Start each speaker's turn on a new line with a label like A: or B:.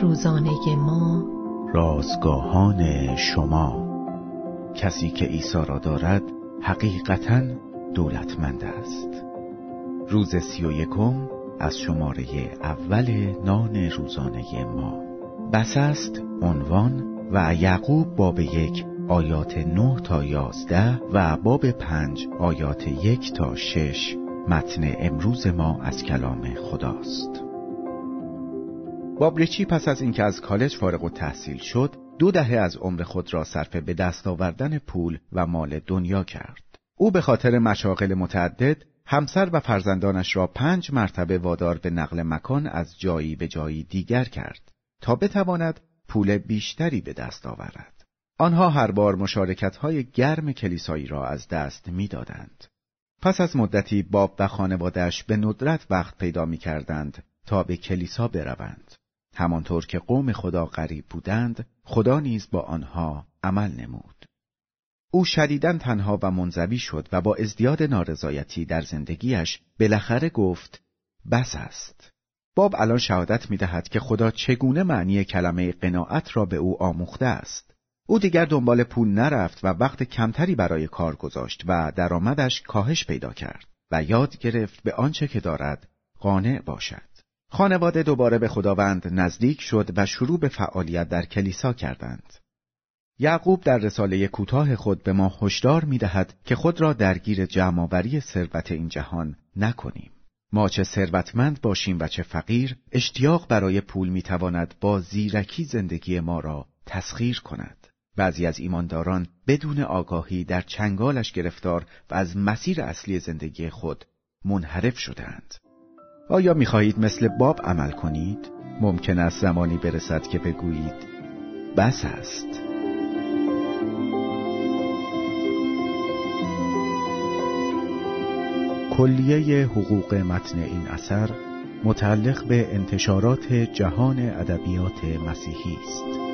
A: روزانه ما.
B: رازگاهان شما. کسی که عیسی را دارد حقیقتا دولتمند است. روز سی و یکم از شماره اول نان روزانه ما. بس است عنوان و یعقوب باب یک آیات نه تا یازده و باب پنج آیات یک تا شش متن امروز ما از کلام خداست. بابریچی پس از اینکه از کالج فارغ و تحصیل شد دو دهه از عمر خود را صرف به دست آوردن پول و مال دنیا کرد او به خاطر مشاغل متعدد همسر و فرزندانش را پنج مرتبه وادار به نقل مکان از جایی به جایی دیگر کرد تا بتواند پول بیشتری به دست آورد آنها هر بار مشارکت های گرم کلیسایی را از دست می‌دادند. پس از مدتی باب و خانوادش به ندرت وقت پیدا می کردند تا به کلیسا بروند. همانطور که قوم خدا غریب بودند، خدا نیز با آنها عمل نمود. او شدیداً تنها و منزوی شد و با ازدیاد نارضایتی در زندگیش بالاخره گفت بس است. باب الان شهادت می دهد که خدا چگونه معنی کلمه قناعت را به او آموخته است. او دیگر دنبال پول نرفت و وقت کمتری برای کار گذاشت و درآمدش کاهش پیدا کرد و یاد گرفت به آنچه که دارد قانع باشد. خانواده دوباره به خداوند نزدیک شد و شروع به فعالیت در کلیسا کردند. یعقوب در رساله کوتاه خود به ما هشدار می‌دهد که خود را درگیر جمعآوری ثروت این جهان نکنیم. ما چه ثروتمند باشیم و چه فقیر، اشتیاق برای پول می‌تواند با زیرکی زندگی ما را تسخیر کند. بعضی از ایمانداران بدون آگاهی در چنگالش گرفتار و از مسیر اصلی زندگی خود منحرف شدند. آیا می‌خواهید مثل باب عمل کنید؟ ممکن است زمانی برسد که بگویید بس است. کلیه حقوق متن این اثر متعلق به انتشارات جهان ادبیات مسیحی است.